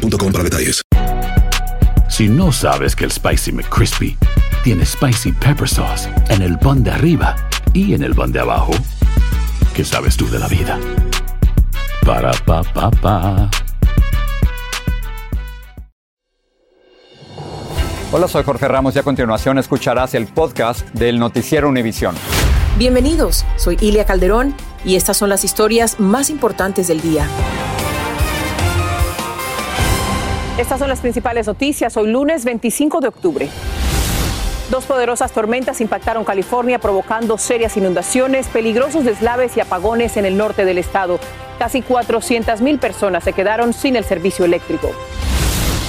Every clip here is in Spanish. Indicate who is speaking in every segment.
Speaker 1: para detalles.
Speaker 2: Si no sabes que el Spicy McCrispy tiene Spicy Pepper Sauce en el pan de arriba y en el pan de abajo, ¿qué sabes tú de la vida? Para, pa, pa, pa.
Speaker 3: Hola, soy Jorge Ramos y a continuación escucharás el podcast del Noticiero Univisión.
Speaker 4: Bienvenidos, soy Ilia Calderón y estas son las historias más importantes del día. Estas son las principales noticias hoy lunes 25 de octubre. Dos poderosas tormentas impactaron California provocando serias inundaciones, peligrosos deslaves y apagones en el norte del estado. Casi 400 mil personas se quedaron sin el servicio eléctrico.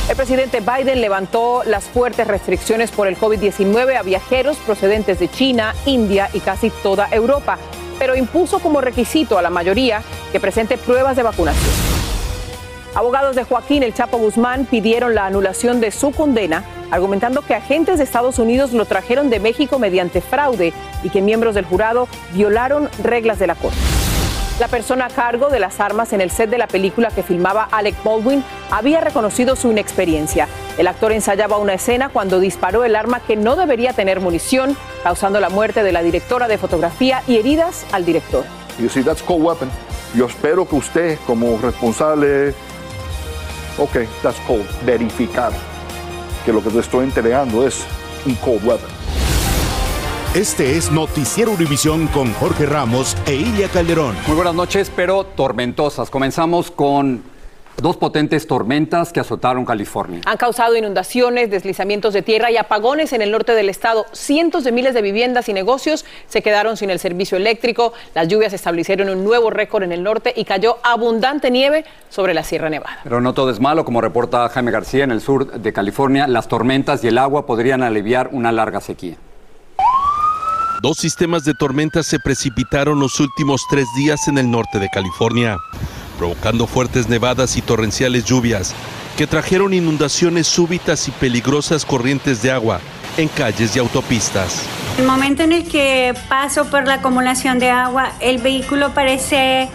Speaker 4: El presidente Biden levantó las fuertes restricciones por el COVID-19 a viajeros procedentes de China, India y casi toda Europa, pero impuso como requisito a la mayoría que presente pruebas de vacunación. Abogados de Joaquín El Chapo Guzmán pidieron la anulación de su condena, argumentando que agentes de Estados Unidos lo trajeron de México mediante fraude y que miembros del jurado violaron reglas de la Corte. La persona a cargo de las armas en el set de la película que filmaba Alec Baldwin había reconocido su inexperiencia. El actor ensayaba una escena cuando disparó el arma que no debería tener munición, causando la muerte de la directora de fotografía y heridas al director.
Speaker 5: You see, that's cold weapon. Yo espero que usted, como responsable, ok, that's cold, verificar que lo que te estoy entregando es un cold weapon.
Speaker 6: Este es Noticiero Univisión con Jorge Ramos e Ilia Calderón.
Speaker 3: Muy buenas noches, pero tormentosas. Comenzamos con dos potentes tormentas que azotaron California.
Speaker 4: Han causado inundaciones, deslizamientos de tierra y apagones en el norte del estado. Cientos de miles de viviendas y negocios se quedaron sin el servicio eléctrico. Las lluvias establecieron un nuevo récord en el norte y cayó abundante nieve sobre la Sierra Nevada.
Speaker 3: Pero no todo es malo, como reporta Jaime García en el sur de California. Las tormentas y el agua podrían aliviar una larga sequía.
Speaker 7: Dos sistemas de tormentas se precipitaron los últimos tres días en el norte de California, provocando fuertes nevadas y torrenciales lluvias que trajeron inundaciones súbitas y peligrosas corrientes de agua en calles y autopistas.
Speaker 8: El momento en el que paso por la acumulación de agua, el vehículo parece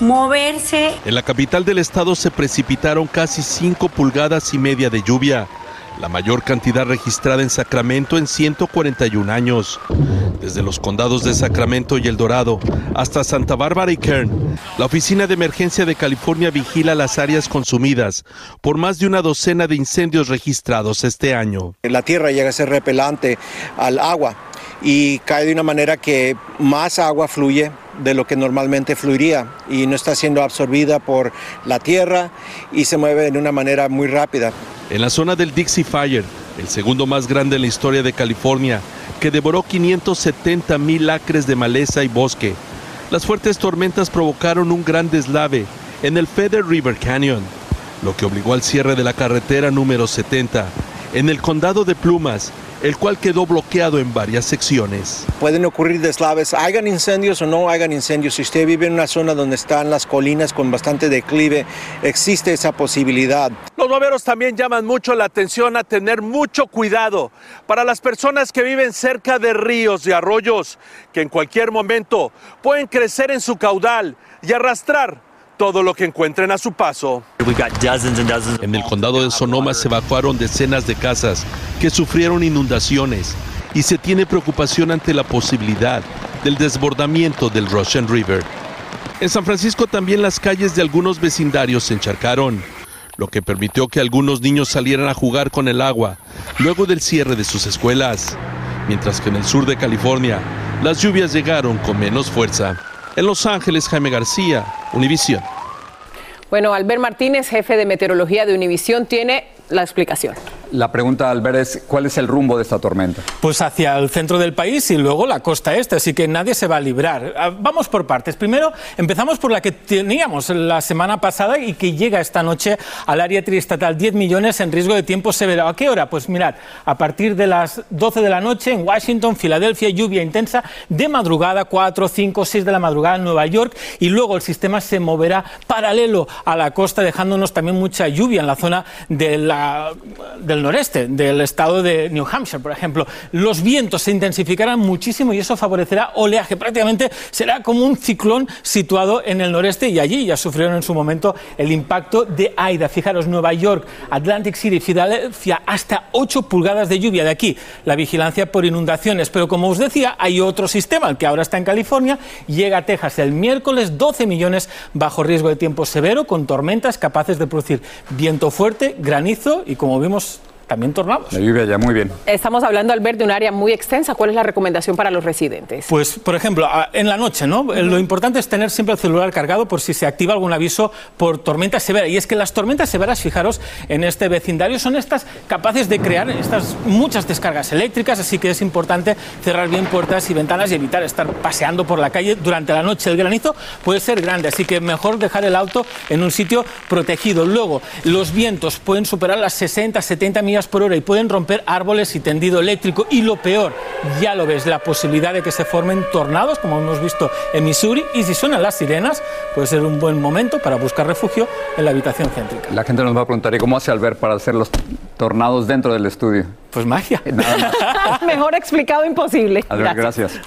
Speaker 8: moverse.
Speaker 7: En la capital del estado se precipitaron casi 5 pulgadas y media de lluvia, la mayor cantidad registrada en Sacramento en 141 años. Desde los condados de Sacramento y El Dorado hasta Santa Bárbara y Kern, la Oficina de Emergencia de California vigila las áreas consumidas por más de una docena de incendios registrados este año.
Speaker 9: La tierra llega a ser repelante al agua y cae de una manera que más agua fluye de lo que normalmente fluiría y no está siendo absorbida por la tierra y se mueve de una manera muy rápida.
Speaker 7: En la zona del Dixie Fire, el segundo más grande en la historia de California, que devoró 570 mil acres de maleza y bosque, las fuertes tormentas provocaron un gran deslave en el Feather River Canyon, lo que obligó al cierre de la carretera número 70 en el condado de Plumas el cual quedó bloqueado en varias secciones.
Speaker 9: Pueden ocurrir deslaves, hagan incendios o no hagan incendios. Si usted vive en una zona donde están las colinas con bastante declive, existe esa posibilidad.
Speaker 10: Los bomberos también llaman mucho la atención a tener mucho cuidado para las personas que viven cerca de ríos y arroyos, que en cualquier momento pueden crecer en su caudal y arrastrar todo lo que encuentren a su paso.
Speaker 7: En el condado de Sonoma se evacuaron decenas de casas que sufrieron inundaciones y se tiene preocupación ante la posibilidad del desbordamiento del Russian River. En San Francisco también las calles de algunos vecindarios se encharcaron, lo que permitió que algunos niños salieran a jugar con el agua luego del cierre de sus escuelas, mientras que en el sur de California las lluvias llegaron con menos fuerza. En Los Ángeles, Jaime García, Univisión.
Speaker 4: Bueno, Albert Martínez, jefe de meteorología de Univisión, tiene la explicación.
Speaker 3: La pregunta, Albert, es ¿cuál es el rumbo de esta tormenta?
Speaker 11: Pues hacia el centro del país y luego la costa este, así que nadie se va a librar. Ah, vamos por partes. Primero, empezamos por la que teníamos la semana pasada y que llega esta noche al área triestatal. 10 millones en riesgo de tiempo severo. ¿A qué hora? Pues mirad, a partir de las 12 de la noche en Washington, Filadelfia, lluvia intensa de madrugada, 4, 5, 6 de la madrugada en Nueva York y luego el sistema se moverá paralelo a la costa, dejándonos también mucha lluvia en la zona de la, del noreste, del estado de New Hampshire, por ejemplo. Los vientos se intensificarán muchísimo y eso favorecerá oleaje. Prácticamente será como un ciclón situado en el noreste y allí ya sufrieron en su momento el impacto de Aida. Fijaros, Nueva York, Atlantic City, Filadelfia, hasta 8 pulgadas de lluvia. De aquí la vigilancia por inundaciones. Pero como os decía, hay otro sistema, el que ahora está en California, llega a Texas el miércoles, 12 millones bajo riesgo de tiempo severo, con tormentas capaces de producir viento fuerte, granizo y, como vimos, también tornados.
Speaker 3: La lluvia ya, muy bien.
Speaker 4: Estamos hablando, Albert, de un área muy extensa. ¿Cuál es la recomendación para los residentes?
Speaker 11: Pues, por ejemplo, en la noche, ¿no? Lo importante es tener siempre el celular cargado por si se activa algún aviso por tormenta severa. Y es que las tormentas severas, fijaros, en este vecindario son estas capaces de crear estas muchas descargas eléctricas, así que es importante cerrar bien puertas y ventanas y evitar estar paseando por la calle durante la noche. El granizo puede ser grande, así que mejor dejar el auto en un sitio protegido. Luego, los vientos pueden superar las 60, 70 millas por hora y pueden romper árboles y tendido eléctrico. Y lo peor, ya lo ves, la posibilidad de que se formen tornados, como hemos visto en Missouri. Y si suenan las sirenas, puede ser un buen momento para buscar refugio en la habitación céntrica.
Speaker 3: La gente nos va a preguntar, ¿y cómo hace Albert para hacer los tornados dentro del estudio?
Speaker 11: Pues magia.
Speaker 4: Mejor explicado imposible.
Speaker 3: Albert, gracias.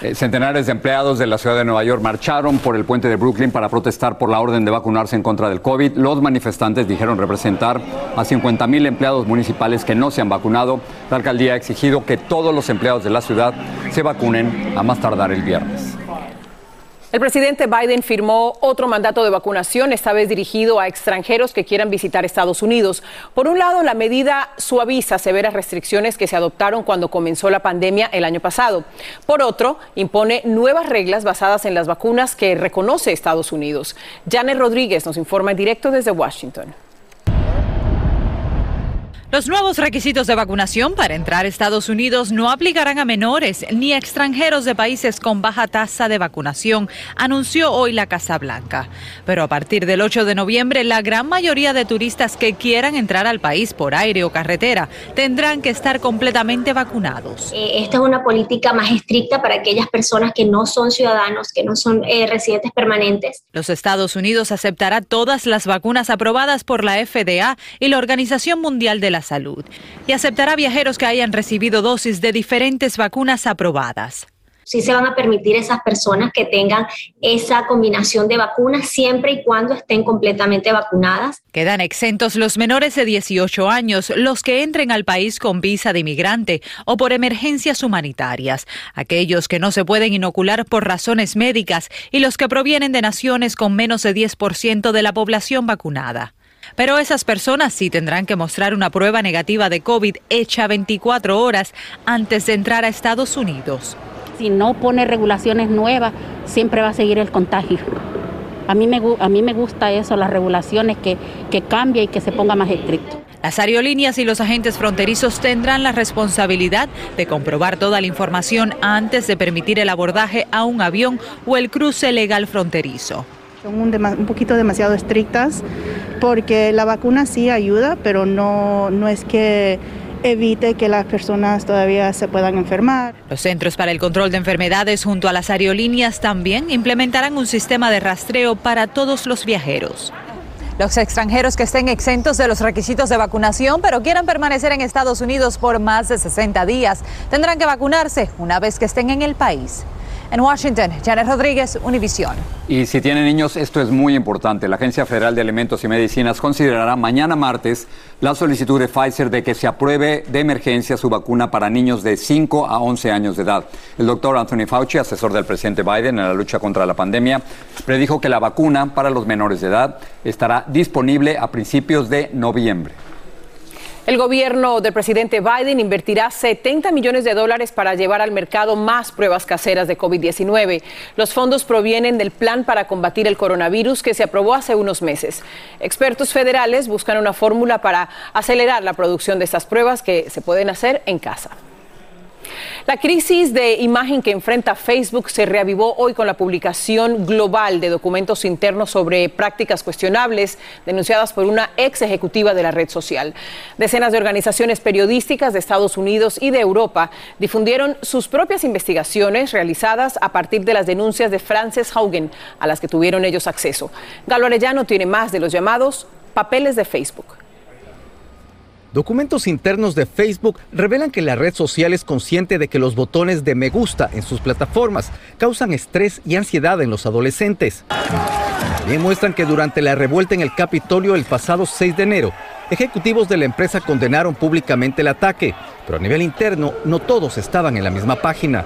Speaker 3: Eh, centenares de empleados de la ciudad de Nueva York marcharon por el puente de Brooklyn para protestar por la orden de vacunarse en contra del COVID. Los manifestantes dijeron representar a 50 mil empleados municipales que no se han vacunado. La alcaldía ha exigido que todos los empleados de la ciudad se vacunen a más tardar el viernes.
Speaker 4: El presidente Biden firmó otro mandato de vacunación, esta vez dirigido a extranjeros que quieran visitar Estados Unidos. Por un lado, la medida suaviza severas restricciones que se adoptaron cuando comenzó la pandemia el año pasado. Por otro, impone nuevas reglas basadas en las vacunas que reconoce Estados Unidos. Janet Rodríguez nos informa en directo desde Washington.
Speaker 12: Los nuevos requisitos de vacunación para entrar a Estados Unidos no aplicarán a menores ni a extranjeros de países con baja tasa de vacunación, anunció hoy la Casa Blanca. Pero a partir del 8 de noviembre, la gran mayoría de turistas que quieran entrar al país por aire o carretera tendrán que estar completamente vacunados.
Speaker 13: Eh, esta es una política más estricta para aquellas personas que no son ciudadanos, que no son eh, residentes permanentes.
Speaker 12: Los Estados Unidos aceptará todas las vacunas aprobadas por la FDA y la Organización Mundial de la Salud y aceptará viajeros que hayan recibido dosis de diferentes vacunas aprobadas.
Speaker 13: Sí se van a permitir esas personas que tengan esa combinación de vacunas siempre y cuando estén completamente vacunadas.
Speaker 12: Quedan exentos los menores de 18 años, los que entren al país con visa de inmigrante o por emergencias humanitarias, aquellos que no se pueden inocular por razones médicas y los que provienen de naciones con menos de 10% de la población vacunada. Pero esas personas sí tendrán que mostrar una prueba negativa de COVID hecha 24 horas antes de entrar a Estados Unidos.
Speaker 14: Si no pone regulaciones nuevas, siempre va a seguir el contagio. A mí me, a mí me gusta eso, las regulaciones, que, que cambie y que se ponga más estricto.
Speaker 12: Las aerolíneas y los agentes fronterizos tendrán la responsabilidad de comprobar toda la información antes de permitir el abordaje a un avión o el cruce legal fronterizo.
Speaker 15: Son un, poquito demasiado estrictas porque la vacuna sí ayuda, pero no, no es que evite que las personas todavía se puedan enfermar.
Speaker 12: Los Centros para el Control de Enfermedades junto a las aerolíneas también implementarán un sistema de rastreo para todos los viajeros. Los extranjeros que estén exentos de los requisitos de vacunación pero quieran permanecer en Estados Unidos por más de 60 días tendrán que vacunarse una vez que estén en el país. En Washington, Janet Rodríguez, Univisión.
Speaker 3: Y si tienen niños, esto es muy importante. La Agencia Federal de Alimentos y Medicinas considerará mañana martes la solicitud de Pfizer de que se apruebe de emergencia su vacuna para niños de 5 a 11 años de edad. El doctor Anthony Fauci, asesor del presidente Biden en la lucha contra la pandemia, predijo que la vacuna para los menores de edad estará disponible a principios de noviembre.
Speaker 4: El gobierno del presidente Biden invertirá 70 millones de dólares para llevar al mercado más pruebas caseras de COVID-19. Los fondos provienen del plan para combatir el coronavirus que se aprobó hace unos meses. Expertos federales buscan una fórmula para acelerar la producción de estas pruebas que se pueden hacer en casa. La crisis de imagen que enfrenta Facebook se reavivó hoy con la publicación global de documentos internos sobre prácticas cuestionables denunciadas por una ex ejecutiva de la red social. Decenas de organizaciones periodísticas de Estados Unidos y de Europa difundieron sus propias investigaciones realizadas a partir de las denuncias de Frances Haugen, a las que tuvieron ellos acceso. Galo Arellano tiene más de los llamados papeles de Facebook.
Speaker 16: Documentos internos de Facebook revelan que la red social es consciente de que los botones de me gusta en sus plataformas causan estrés y ansiedad en los adolescentes. También muestran que durante la revuelta en el Capitolio el pasado 6 de enero, ejecutivos de la empresa condenaron públicamente el ataque, pero a nivel interno no todos estaban en la misma página.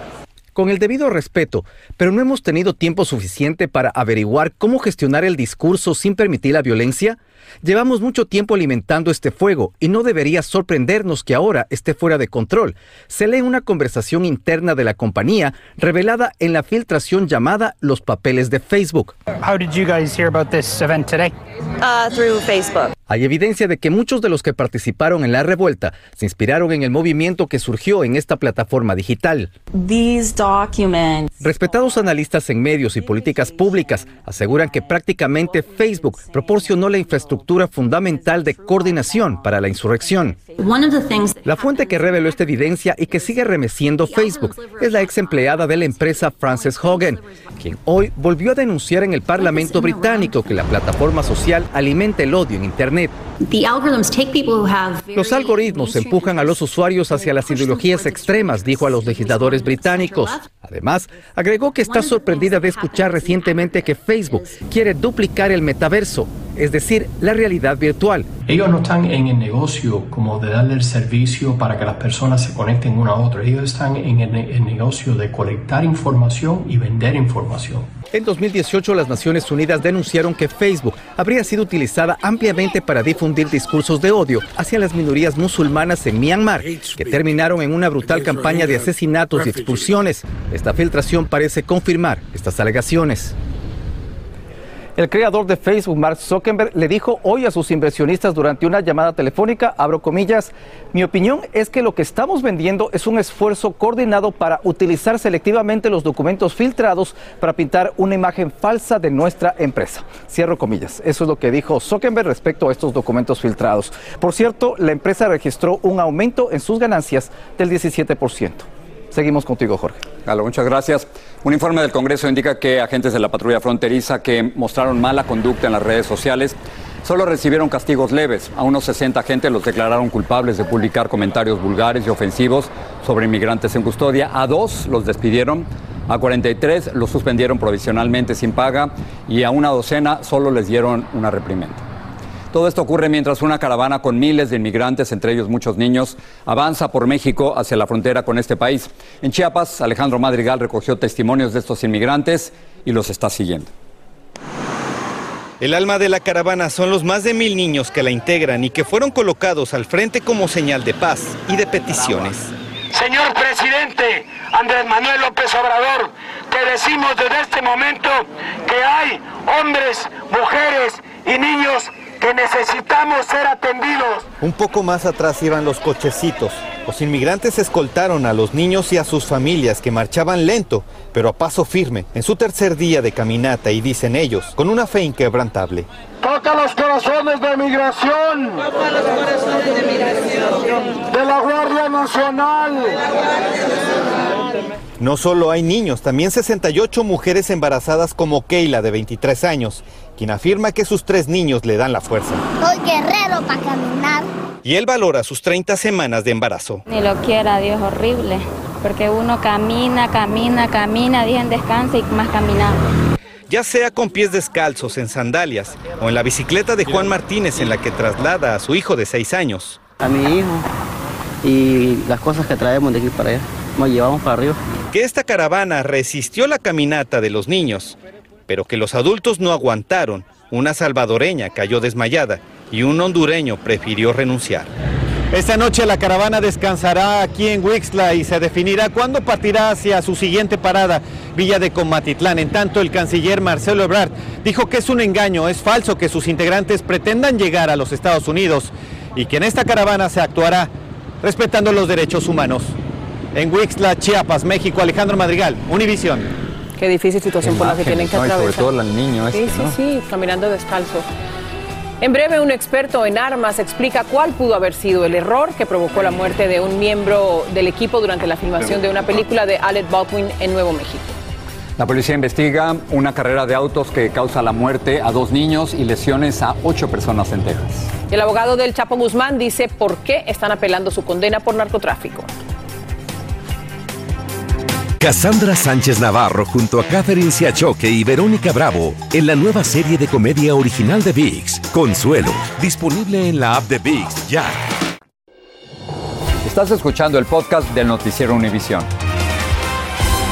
Speaker 16: Con el debido respeto, pero no hemos tenido tiempo suficiente para averiguar cómo gestionar el discurso sin permitir la violencia. Llevamos mucho tiempo alimentando este fuego y no debería sorprendernos que ahora esté fuera de control. Se lee una conversación interna de la compañía revelada en la filtración llamada Los papeles de Facebook.
Speaker 17: How did you guys hear about this event today?
Speaker 18: Uh, through Facebook.
Speaker 16: Hay evidencia de que muchos de los que participaron en la revuelta se inspiraron en el movimiento que surgió en esta plataforma digital.
Speaker 18: These documents.
Speaker 16: Respetados analistas en medios y políticas públicas aseguran que prácticamente Facebook proporcionó la infraestructura fundamental de coordinación para la insurrección. La fuente que reveló esta evidencia y que sigue remeciendo Facebook es la ex empleada de la empresa Frances Hogan, quien hoy volvió a denunciar en el Parlamento británico que la plataforma social alimenta el odio en Internet. Los algoritmos empujan a los usuarios hacia las ideologías extremas, dijo a los legisladores británicos. Además, agregó que está sorprendida de escuchar recientemente que Facebook quiere duplicar el metaverso, es decir, la realidad virtual.
Speaker 19: Ellos no están en el negocio como de darle el servicio para que las personas se conecten una a otra. Ellos están en el, el negocio de colectar información y vender información.
Speaker 16: En 2018, las Naciones Unidas denunciaron que Facebook habría sido utilizada ampliamente para difundir discursos de odio hacia las minorías musulmanas en Myanmar, que terminaron en una brutal campaña de asesinatos y expulsiones. Esta filtración parece confirmar estas alegaciones. El creador de Facebook, Mark Zuckerberg, le dijo hoy a sus inversionistas durante una llamada telefónica, abro comillas, mi opinión es que lo que estamos vendiendo es un esfuerzo coordinado para utilizar selectivamente los documentos filtrados para pintar una imagen falsa de nuestra empresa. Cierro comillas. Eso es lo que dijo Zuckerberg respecto a estos documentos filtrados. Por cierto, la empresa registró un aumento en sus ganancias del 17%. Seguimos contigo, Jorge.
Speaker 3: Muchas gracias. Un informe del Congreso indica que agentes de la patrulla fronteriza que mostraron mala conducta en las redes sociales solo recibieron castigos leves. A unos 60 agentes los declararon culpables de publicar comentarios vulgares y ofensivos sobre inmigrantes en custodia. A dos los despidieron. A 43 los suspendieron provisionalmente sin paga y a una docena solo les dieron una reprimenda. Todo esto ocurre mientras una caravana con miles de inmigrantes, entre ellos muchos niños, avanza por México hacia la frontera con este país. En Chiapas, Alejandro Madrigal recogió testimonios de estos inmigrantes y los está siguiendo.
Speaker 20: El alma de la caravana son los más de mil niños que la integran y que fueron colocados al frente como señal de paz y de peticiones.
Speaker 21: Señor presidente Andrés Manuel López Obrador, te decimos desde este momento que hay hombres, mujeres y niños que necesitamos ser atendidos.
Speaker 20: Un poco más atrás iban los cochecitos. Los inmigrantes escoltaron a los niños y a sus familias que marchaban lento, pero a paso firme, en su tercer día de caminata y dicen ellos, con una fe inquebrantable.
Speaker 21: Toca los corazones de migración.
Speaker 18: Toca los corazones de migración.
Speaker 21: De la Guardia Nacional.
Speaker 20: No solo hay niños, también 68 mujeres embarazadas como Keila de 23 años, quien afirma que sus tres niños le dan la fuerza.
Speaker 22: Soy guerrero para caminar.
Speaker 20: Y él valora sus 30 semanas de embarazo.
Speaker 23: Ni lo quiera, Dios, horrible. Porque uno camina, camina, camina, día en descanso y más caminamos.
Speaker 20: Ya sea con pies descalzos, en sandalias o en la bicicleta de Juan Martínez en la que traslada a su hijo de 6 años.
Speaker 24: A mi hijo y las cosas que traemos de aquí para allá, nos llevamos para arriba.
Speaker 20: Que esta caravana resistió la caminata de los niños, pero que los adultos no aguantaron. Una salvadoreña cayó desmayada y un hondureño prefirió renunciar. Esta noche la caravana descansará aquí en Wixla y se definirá cuándo partirá hacia su siguiente parada, Villa de Comatitlán. En tanto, el canciller Marcelo Ebrard dijo que es un engaño, es falso que sus integrantes pretendan llegar a los Estados Unidos y que en esta caravana se actuará respetando los derechos humanos. En Wixla, Chiapas, México, Alejandro Madrigal, Univisión.
Speaker 4: Qué difícil situación por la que tienen que
Speaker 3: No, y
Speaker 4: atravesar.
Speaker 3: sobre todo el niño este,
Speaker 4: Sí, sí,
Speaker 3: ¿no?
Speaker 4: sí, caminando descalzo. En breve, un experto en armas explica cuál pudo haber sido el error que provocó la muerte de un miembro del equipo durante la filmación de una película de Alec Baldwin en Nuevo México.
Speaker 3: La policía investiga una carrera de autos que causa la muerte a dos niños y lesiones a ocho personas en Texas.
Speaker 4: El abogado del Chapo Guzmán dice por qué están apelando su condena por narcotráfico.
Speaker 25: Cassandra Sánchez Navarro junto a Catherine Siachoque y Verónica Bravo en la nueva serie de comedia original de VIX, Consuelo, disponible en la app de VIX ya.
Speaker 3: Estás escuchando el podcast del noticiero Univisión.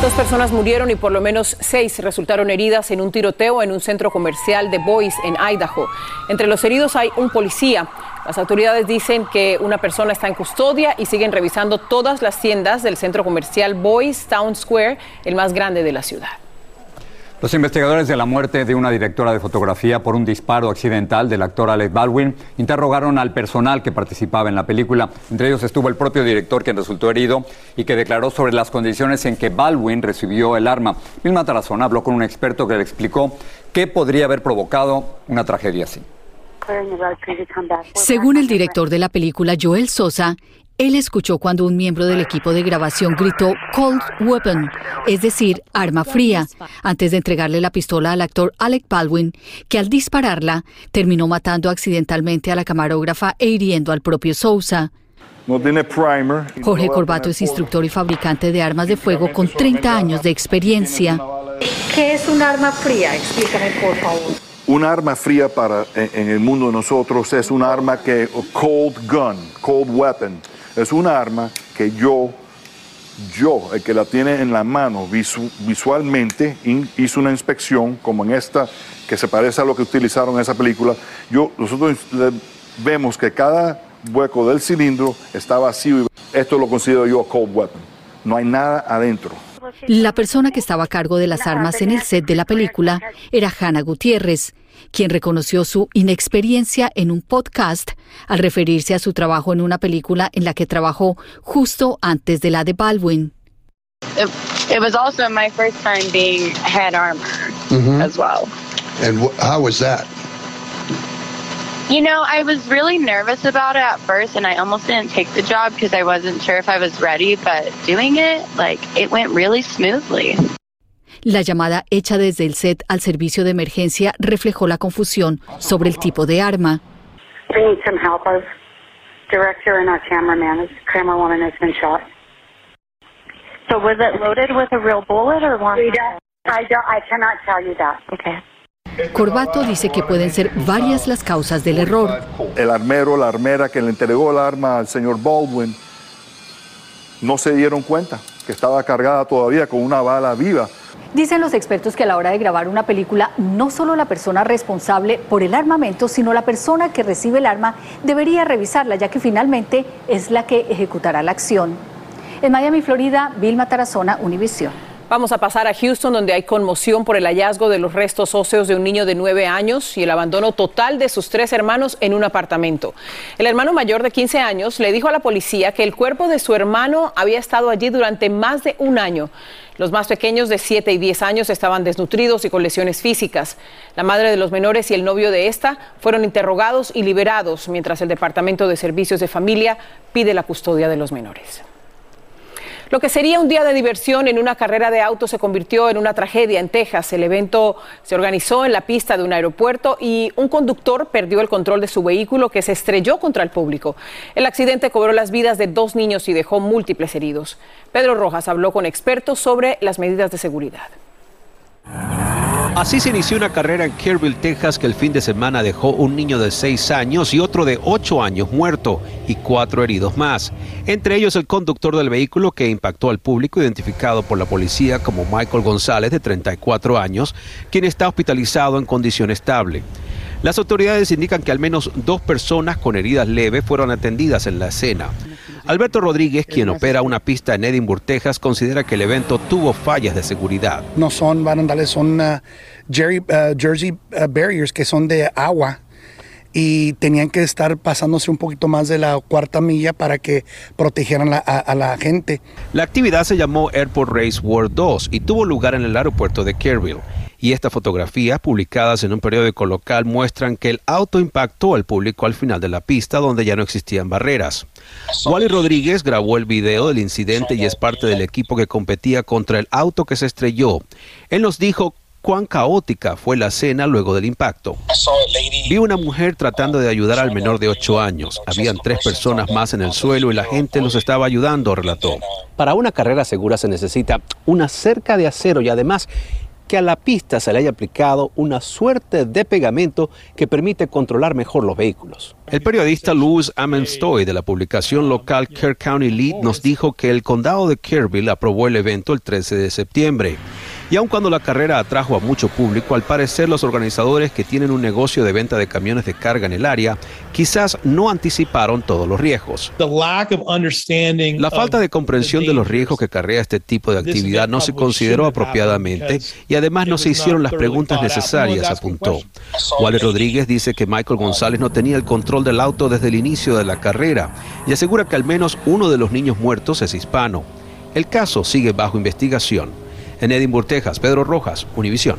Speaker 4: Dos personas murieron y por lo menos seis resultaron heridas en un tiroteo en un centro comercial de Boise, en Idaho. Entre los heridos hay un policía. Las autoridades dicen que una persona está en custodia y siguen revisando todas las tiendas del centro comercial Boise Town Square, el más grande de la ciudad.
Speaker 3: Los investigadores de la muerte de una directora de fotografía por un disparo accidental del actor Alec Baldwin interrogaron al personal que participaba en la película. Entre ellos estuvo el propio director quien resultó herido y que declaró sobre las condiciones en que Baldwin recibió el arma. Vilma Tarazona habló con un experto que le explicó qué podría haber provocado una tragedia así.
Speaker 26: Según el director de la película, Joel Sosa, él escuchó cuando un miembro del equipo de grabación gritó Cold Weapon, es decir, arma fría, antes de entregarle la pistola al actor Alec Baldwin, que al dispararla terminó matando accidentalmente a la camarógrafa e hiriendo al propio Sousa.
Speaker 27: No tiene primer. y no
Speaker 26: Jorge Corbato es instructor y fabricante de armas de fuego con 30 años de experiencia.
Speaker 28: ¿Qué es un arma fría? Explícame, por favor.
Speaker 27: Un arma fría para en, el mundo de nosotros es un arma que cold gun, cold weapon. Es un arma que yo, yo, el que la tiene en la mano visu- visualmente, in- hizo una inspección como en esta que se parece a lo que utilizaron en esa película. Yo, nosotros vemos que cada hueco del cilindro está vacío y esto lo considero yo cold weapon. No hay nada adentro.
Speaker 26: La persona que estaba a cargo de las armas en el set de la película era Hannah Gutiérrez, quien reconoció su inexperiencia en un podcast al referirse a su trabajo en una película en la que trabajó justo antes de la de Baldwin.
Speaker 29: It, it was also my first time being head armor
Speaker 30: Mhm.
Speaker 29: as well.
Speaker 30: And how was that?
Speaker 29: You know, I was really nervous about it at first, and I almost didn't take the job because I wasn't sure if I was ready. But doing it, like, it went really smoothly.
Speaker 26: La llamada hecha desde el set al servicio de emergencia reflejó la confusión sobre el tipo de arma.
Speaker 28: We need some help. Our director and our cameraman, this camerawoman has been shot. So was it loaded with a real bullet or one? I don't, I cannot tell you that. Okay.
Speaker 26: Corbato dice que pueden ser varias las causas del error.
Speaker 27: El armero, la armera que le entregó el arma al señor Baldwin, no se dieron cuenta que estaba cargada todavía con una bala viva.
Speaker 31: Dicen los expertos que a la hora de grabar una película, no solo la persona responsable por el armamento, sino la persona que recibe el arma debería revisarla, ya que finalmente es la que ejecutará la acción. En Miami, Florida, Vilma Tarazona, Univisión.
Speaker 4: Vamos a pasar a Houston, donde hay conmoción por el hallazgo de los restos óseos de un niño de nueve años y el abandono total de sus tres hermanos en un apartamento. El hermano mayor de 15 años le dijo a la policía que el cuerpo de su hermano había estado allí durante más de un año. Los más pequeños de 7 y 10 años estaban desnutridos y con lesiones físicas. La madre de los menores y el novio de esta fueron interrogados y liberados, mientras el Departamento de Servicios de Familia pide la custodia de los menores. Lo que sería un día de diversión en una carrera de autos se convirtió en una tragedia en Texas. El evento se organizó en la pista de un aeropuerto y un conductor perdió el control de su vehículo que se estrelló contra el público. El accidente cobró las vidas de dos niños y dejó múltiples heridos. Pedro Rojas habló con expertos sobre las medidas de seguridad.
Speaker 32: Así se inició una carrera en Kerrville, Texas, que el fin de semana dejó un niño de 6 años y otro de 8 años muerto y cuatro heridos más. Entre ellos el conductor del vehículo que impactó al público, identificado por la policía como Michael González, de 34 años, quien está hospitalizado en condición estable. Las autoridades indican que al menos dos personas con heridas leves fueron atendidas en la escena. Alberto Rodríguez, quien opera una pista en Edinburgh, Texas, considera que el evento tuvo fallas de seguridad.
Speaker 33: No son barandales, son uh, jerry, uh, jersey uh, barriers que son de agua y tenían que estar pasándose un poquito más de la cuarta milla para que protegieran la, a, a, la gente.
Speaker 32: La actividad se llamó Airport Race World 2 y tuvo lugar en el aeropuerto de Kerrville. Y estas fotografías publicadas en un periódico local muestran que el auto impactó al público al final de la pista donde ya no existían barreras. Wally Rodríguez grabó el video del incidente y es parte del equipo que competía contra el auto que se estrelló. Él nos dijo cuán caótica fue la escena luego del impacto. Vi una mujer tratando de ayudar al menor de 8 años. Habían tres personas más en el suelo y la gente los estaba ayudando, relató. Para una carrera segura se necesita una cerca de acero y además que a la pista se le haya aplicado una suerte de pegamento que permite controlar mejor los vehículos. El periodista Louis Amenstoy de la publicación local Kerr County Lead nos dijo que el condado de Kerrville aprobó el evento el 13 de septiembre. Y aun cuando la carrera atrajo a mucho público, al parecer los organizadores que tienen un negocio de venta de camiones de carga en el área quizás no anticiparon todos los riesgos. La falta de comprensión de los riesgos que carrea este tipo de actividad no se consideró apropiadamente y además no se hicieron las preguntas necesarias, apuntó. Wally Rodríguez dice que Michael González no tenía el control del auto desde el inicio de la carrera y asegura que al menos uno de los niños muertos es hispano. El caso sigue bajo investigación. En Edinburgh, Texas, Pedro Rojas, Univisión.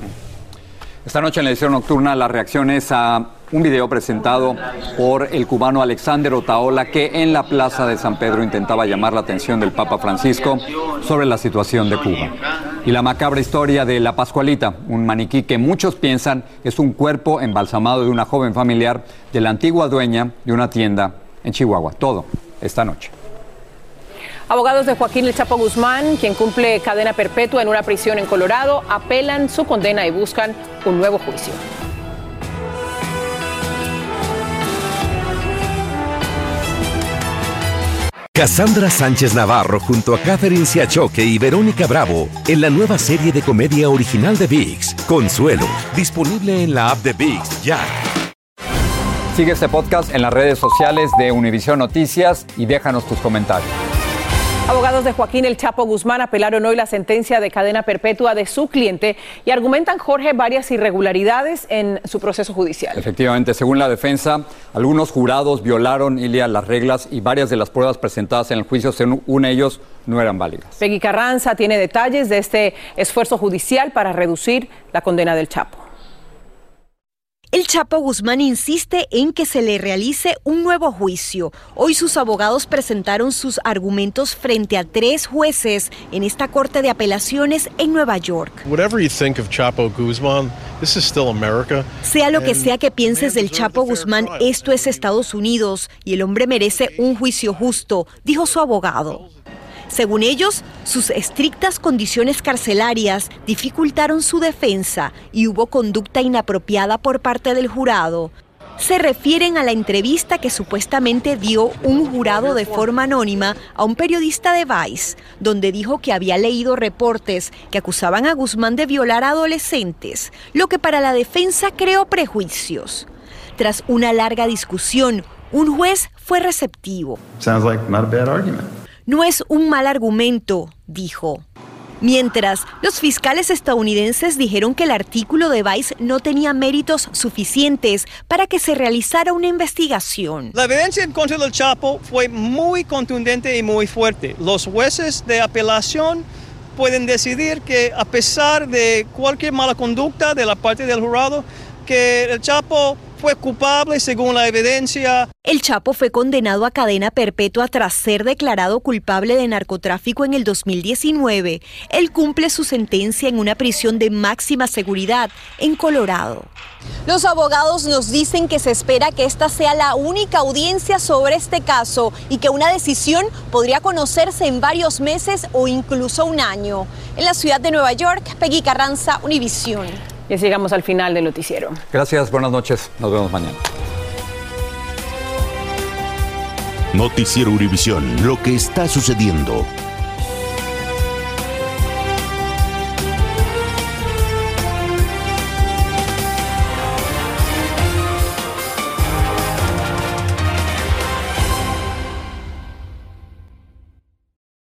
Speaker 3: Esta noche en la edición nocturna las reacciones a un video presentado por el cubano Alexander Otaola que en la plaza de San Pedro intentaba llamar la atención del Papa Francisco sobre la situación de Cuba. Y la macabra historia de La Pascualita, un maniquí que muchos piensan es un cuerpo embalsamado de una joven familiar de la antigua dueña de una tienda en Chihuahua. Todo esta noche.
Speaker 4: Abogados de Joaquín El Chapo Guzmán, quien cumple cadena perpetua en una prisión en Colorado, apelan su condena y buscan un nuevo juicio.
Speaker 25: Cassandra Sánchez Navarro junto a Catherine Siachoque y Verónica Bravo en la nueva serie de comedia original de VIX, Consuelo, disponible en la app de VIX ya.
Speaker 3: Sigue este podcast en las redes sociales de Univision Noticias y déjanos tus comentarios.
Speaker 4: Abogados de Joaquín El Chapo Guzmán apelaron hoy la sentencia de cadena perpetua de su cliente y argumentan, Jorge, varias irregularidades en su proceso judicial.
Speaker 3: Efectivamente, según la defensa, algunos jurados violaron, Ilia, las reglas y varias de las pruebas presentadas en el juicio, según ellos, no eran válidas.
Speaker 4: Peggy Carranza tiene detalles de este esfuerzo judicial para reducir la condena del Chapo.
Speaker 34: Chapo Guzmán insiste en que se le realice un nuevo juicio. Hoy sus abogados presentaron sus argumentos frente a tres jueces en esta Corte de Apelaciones en Nueva York. Sea lo que sea que pienses del Chapo Guzmán, esto es Estados Unidos y el hombre merece un juicio justo, dijo su abogado. Según ellos, sus estrictas condiciones carcelarias dificultaron su defensa y hubo conducta inapropiada por parte del jurado. Se refieren a la entrevista que supuestamente dio un jurado de forma anónima a un periodista de Vice, donde dijo que había leído reportes que acusaban a Guzmán de violar a adolescentes, lo que para la defensa creó prejuicios. Tras una larga discusión, un juez fue receptivo.
Speaker 35: Sounds like not a bad argument.
Speaker 34: No es un mal argumento, dijo. Mientras, los fiscales estadounidenses dijeron que el artículo de Vice no tenía méritos suficientes para que se realizara una investigación.
Speaker 36: La evidencia en contra del Chapo fue muy contundente y muy fuerte. Los jueces de apelación pueden decidir que a pesar de cualquier mala conducta de la parte del jurado, que el Chapo fue culpable según la evidencia.
Speaker 34: El Chapo fue condenado a cadena perpetua tras ser declarado culpable de narcotráfico en el 2019. Él cumple su sentencia en una prisión de máxima seguridad en Colorado. Los abogados nos dicen que se espera que esta sea la única audiencia sobre este caso y que una decisión podría conocerse en varios meses o incluso un año. En la ciudad de Nueva York, Peggy Carranza, Univisión.
Speaker 4: Y así llegamos al final del noticiero.
Speaker 3: Gracias, buenas noches. Nos vemos mañana.
Speaker 25: Noticiero Univisión, lo que está sucediendo.